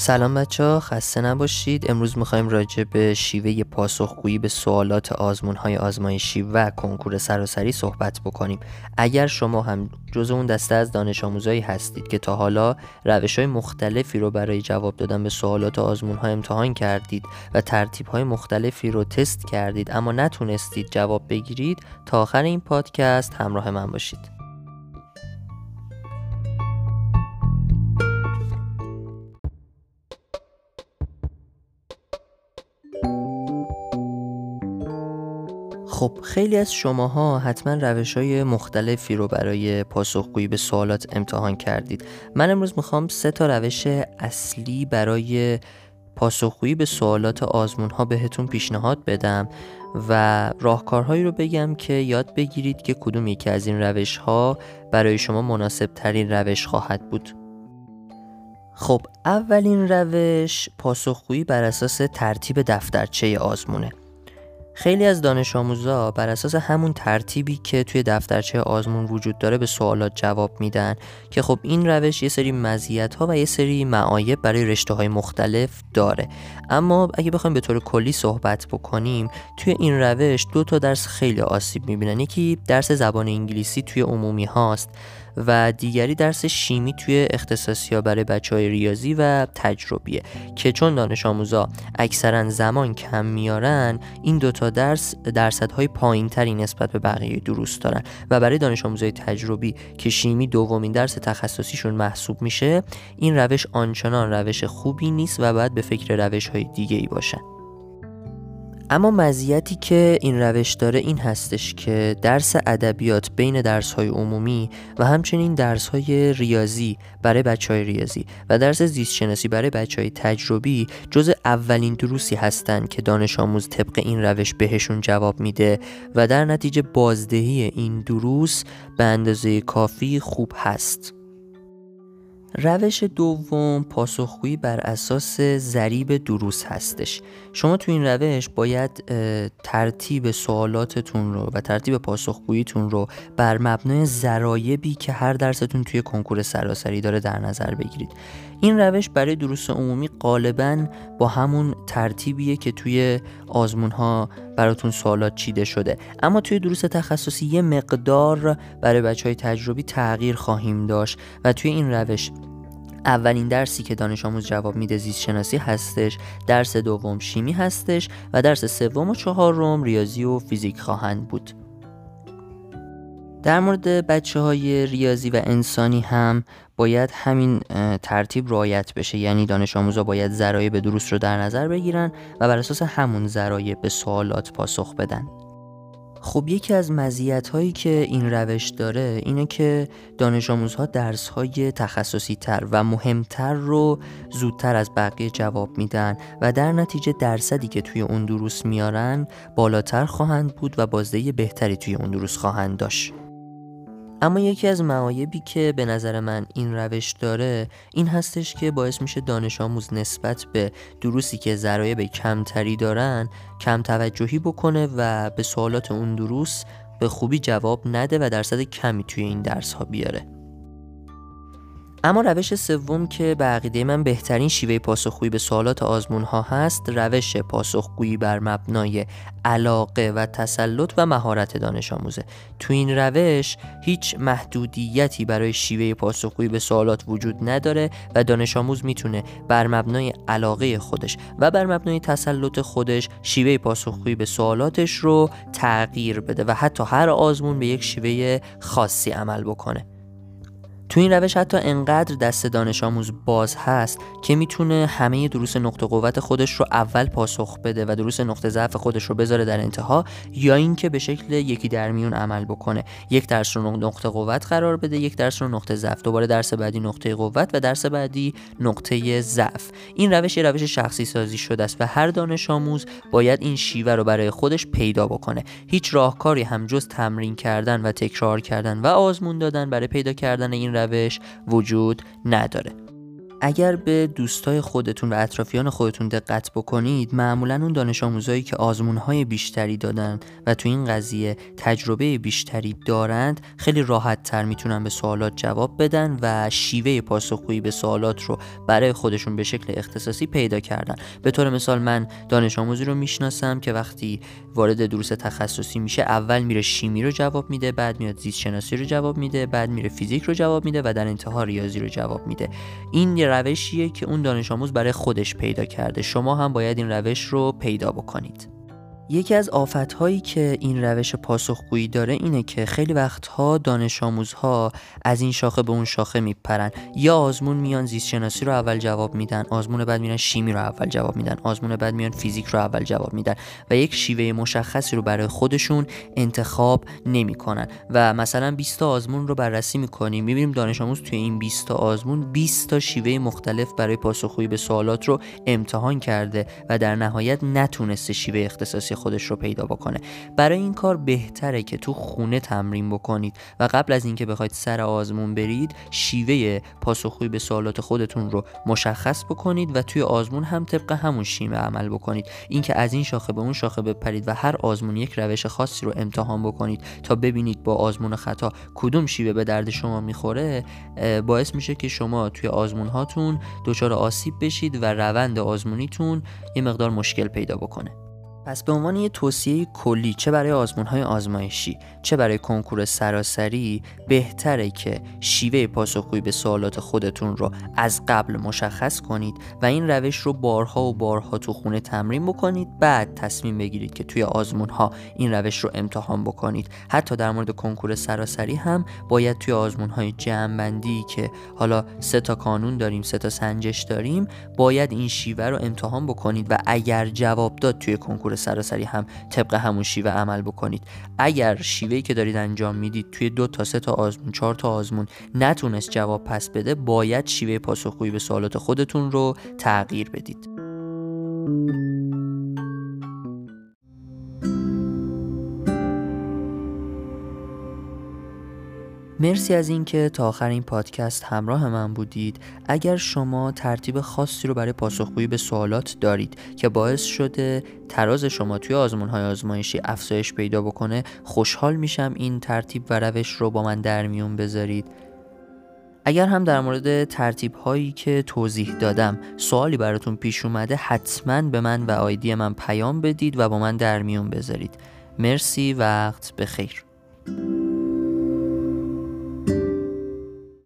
سلام بچه ها خسته نباشید. امروز می‌خوایم راجع به شیوه پاسخگویی به سوالات آزمون های آزمایشی و کنکور سراسری صحبت بکنیم. اگر شما هم جز اون دسته از دانش آموزایی هستید که تا حالا روش های مختلفی رو برای جواب دادن به سوالات آزمون ها امتحان کردید و ترتیب های مختلفی رو تست کردید اما نتونستید جواب بگیرید تا آخر این پادکست همراه من باشید. خب خیلی از شماها حتما روش های مختلفی رو برای پاسخگویی به سوالات امتحان کردید. من امروز می‌خوام سه تا روش اصلی برای پاسخگویی به سوالات آزمون ها بهتون پیشنهاد بدم و راهکارهایی رو بگم که یاد بگیرید که کدوم یکی از این روش ها برای شما مناسب ترین روش خواهد بود. خب اولین روش پاسخگویی بر اساس ترتیب دفترچه آزمونه. خیلی از دانش آموزا بر اساس همون ترتیبی که توی دفترچه آزمون وجود داره به سوالات جواب میدن که خب این روش یه سری مزیت ها و یه سری معایب برای رشته های مختلف داره. اما اگه بخوایم به طور کلی صحبت بکنیم توی این روش دو تا درس خیلی آسیب می‌بینن. یکی درس زبان انگلیسی توی عمومی هاست. و دیگری درس شیمی توی اختصاصی ها برای بچه های ریاضی و تجربیه که چون دانش آموزا اکثرا زمان کم میارن این دوتا درس درصدهای پایین تری نسبت به بقیه دروس دارن و برای دانش آموزای تجربی که شیمی دومین درس تخصصیشون محسوب میشه این روش آنچنان روش خوبی نیست و باید به فکر روش های دیگه ای باشن اما مزیتی که این روش داره این هستش که درس ادبیات بین درس های عمومی و همچنین درس های ریاضی برای بچه های ریاضی و درس زیست شناسی برای بچه های تجربی جز اولین دروسی هستند که دانش آموز طبق این روش بهشون جواب میده و در نتیجه بازدهی این دروس به اندازه کافی خوب هست. روش دوم پاسخگویی بر اساس ضریب دروس هستش. شما تو این روش باید ترتیب سوالاتتون رو و ترتیب پاسخگوییتون رو بر مبنای ضرایبی که هر درستون توی کنکور سراسری داره در نظر بگیرید. این روش برای دروس عمومی غالبا با همون ترتیبیه که توی آزمون ها براتون سوالات چیده شده. اما توی دروس تخصصی یه مقدار برای بچه های تجربی تغییر خواهیم داشت و توی این روش اولین درسی که دانش آموز جواب میده زیست شناسی هستش درس دوم شیمی هستش و درس سوم و چهارم ریاضی و فیزیک خواهند بود. در مورد بچه های ریاضی و انسانی هم باید همین ترتیب رعایت بشه. یعنی دانش آموزا باید ذرایع به درست رو در نظر بگیرن و بر اساس همون ذرایع به سوالات پاسخ بدن. خب یکی از مزیت هایی که این روش داره اینه که دانش آموزها درس های تخصصی تر و مهمتر رو زودتر از بقیه جواب میدن و در نتیجه درصدی که توی اون دروس میارن بالاتر خواهند بود و بازدهی بهتری توی اون دروس خواهند داشت. اما یکی از معایبی که به نظر من این روش داره این هستش که باعث میشه دانش آموز نسبت به دروسی که ذرایب کمتری دارن کم توجهی بکنه و به سوالات اون دروس به خوبی جواب نده و درصد کمی توی این درس ها بیاره. اما روش سوم که به عقیده من بهترین شیوه پاسخگویی به سوالات آزمون ها هست روش پاسخگویی بر مبنای علاقه و تسلط و مهارت دانش آموزه. تو این روش هیچ محدودیتی برای شیوه پاسخگویی به سوالات وجود نداره و دانش آموز می‌تونه بر مبنای علاقه خودش و بر مبنای تسلط خودش شیوه پاسخگویی به سوالاتش رو تغییر بده و حتی هر آزمون به یک شیوه خاصی عمل بکنه. تو این روش حتی انقدر دست دانش آموز باز هست که می‌تونه همه دروس نقطه قوت خودش رو اول پاسخ بده و دروس نقطه ضعف خودش رو بذاره در انتها یا اینکه به شکل یکی در میون عمل بکنه. یک درس رو نقطه قوت قرار بده یک درس رو نقطه ضعف. دوباره درس بعدی نقطه قوت و درس بعدی نقطه ضعف. این روش یه روش شخصی سازی شده است و هر دانش آموز باید این شیوه رو برای خودش پیدا بکنه. هیچ راهکاری هم جز تمرین کردن و تکرار کردن و آزمون دادن برای پیدا کردن این روش وجود نداره. اگر به دوستای خودتون و اطرافیان خودتون دقت بکنید معمولا اون دانش آموزایی که آزمونهای بیشتری دادن و تو این قضیه تجربه بیشتری دارند خیلی راحت تر می‌تونن به سوالات جواب بدن و شیوه پاسخگویی به سوالات رو برای خودشون به شکل اختصاصی پیدا کردن. به طور مثال من دانش آموزی رو می‌شناسم که وقتی وارد دروس تخصصی میشه اول میره شیمی رو جواب میده بعد میاد زیست شناسی رو جواب میده بعد میره فیزیک رو جواب میده و در انتها ریاضی رو جواب میده. این روشیه که اون دانش آموز برای خودش پیدا کرده. شما هم باید این روش رو پیدا بکنید. یکی از آفتهایی که این روش پاسخگویی داره اینه که خیلی وقتها دانش آموزها از این شاخه به اون شاخه میپرن. یا آزمون میان زیست شناسی رو اول جواب میدن آزمون بعد میرن شیمی رو اول جواب میدن آزمون بعد میان فیزیک رو اول جواب میدن و یک شیوه مشخصی رو برای خودشون انتخاب نمی‌کنن. و مثلا 20 تا آزمون رو بررسی می‌کنیم می‌بینیم دانش آموز توی این 20 تا آزمون 20 تا شیوه مختلف برای پاسخگویی به سوالات رو امتحان کرده و در نهایت نتونسته شیوه اختصاصی خودش رو پیدا بکنه. برای این کار بهتره که تو خونه تمرین بکنید و قبل از اینکه بخواید سر آزمون برید شیوه پاسخگویی به سوالات خودتون رو مشخص بکنید و توی آزمون هم طبق همون شیوه عمل بکنید. اینکه از این شاخه به اون شاخه بپرید و هر آزمون یک روش خاصی رو امتحان بکنید تا ببینید با آزمون خطا کدوم شیوه به درد شما می‌خوره باعث میشه که شما توی آزمون هاتون دچار آسیب بشید و روند آزمونیتون یه مقدار مشکل پیدا بکنه. پس به عنوان یه توصیه کلی چه برای آزمون های آزمایشی چه برای کنکور سراسری بهتره که شیوه پاسخگویی به سوالات خودتون رو از قبل مشخص کنید و این روش رو بارها و بارها تو خونه تمرین بکنید بعد تصمیم بگیرید که توی آزمون ها این روش رو امتحان بکنید. حتی در مورد کنکور سراسری هم باید توی آزمون های جمعبندی که حالا سه تا کانون داریم سه تا سنجش داریم باید این شیوه رو امتحان بکنید و اگر جواب داد توی کنکور سراسری هم طبق همون شیوه عمل بکنید. اگر شیوهی که دارید انجام می‌دید توی دو تا سه تا آزمون چهار تا آزمون نتونست جواب پس بده باید شیوه پاسخگویی به سوالات خودتون رو تغییر بدید. مرسی از اینکه تا آخر این پادکست همراه من بودید. اگر شما ترتیب خاصی رو برای پاسخگویی به سوالات دارید که باعث شده تراز شما توی آزمون های آزمایشی افزایش پیدا بکنه خوشحال میشم این ترتیب و روش رو با من در میون بذارید. اگر هم در مورد ترتیب هایی که توضیح دادم سوالی براتون پیش اومده حتما به من و آیدی من پیام بدید و با من در میون بذارید. مرسی وقت بخیر.